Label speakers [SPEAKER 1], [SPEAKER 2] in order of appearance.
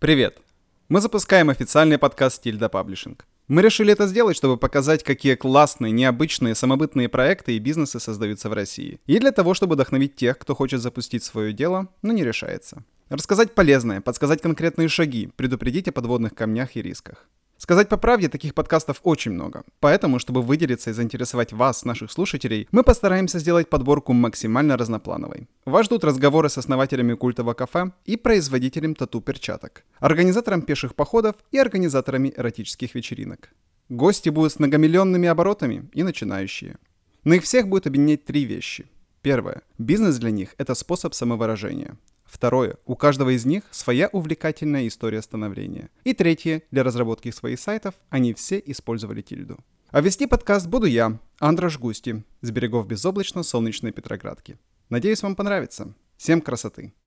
[SPEAKER 1] Привет! Мы запускаем официальный подкаст Тильда Паблишинг. Мы решили это сделать, чтобы показать, какие классные, необычные, самобытные проекты и бизнесы создаются в России. И для того, чтобы вдохновить тех, кто хочет запустить свое дело, но не решается. Рассказать полезное, подсказать конкретные шаги, предупредить о подводных камнях и рисках. Сказать по правде, таких подкастов очень много. Поэтому, чтобы выделиться и заинтересовать вас, наших слушателей, мы постараемся сделать подборку максимально разноплановой. Вас ждут разговоры с основателями культового кафе и производителем тату-перчаток, организатором пеших походов и организаторами эротических вечеринок. Гости будут с многомиллионными оборотами и начинающие. Но их всех будет объединять три вещи. Первое. Бизнес для них – это способ самовыражения. Второе. У каждого из них своя увлекательная история становления. И третье. Для разработки своих сайтов они все использовали тильду. А вести подкаст буду я, Андрош Густи, с берегов безоблачно-солнечной Петроградки. Надеюсь, вам понравится. Всем красоты!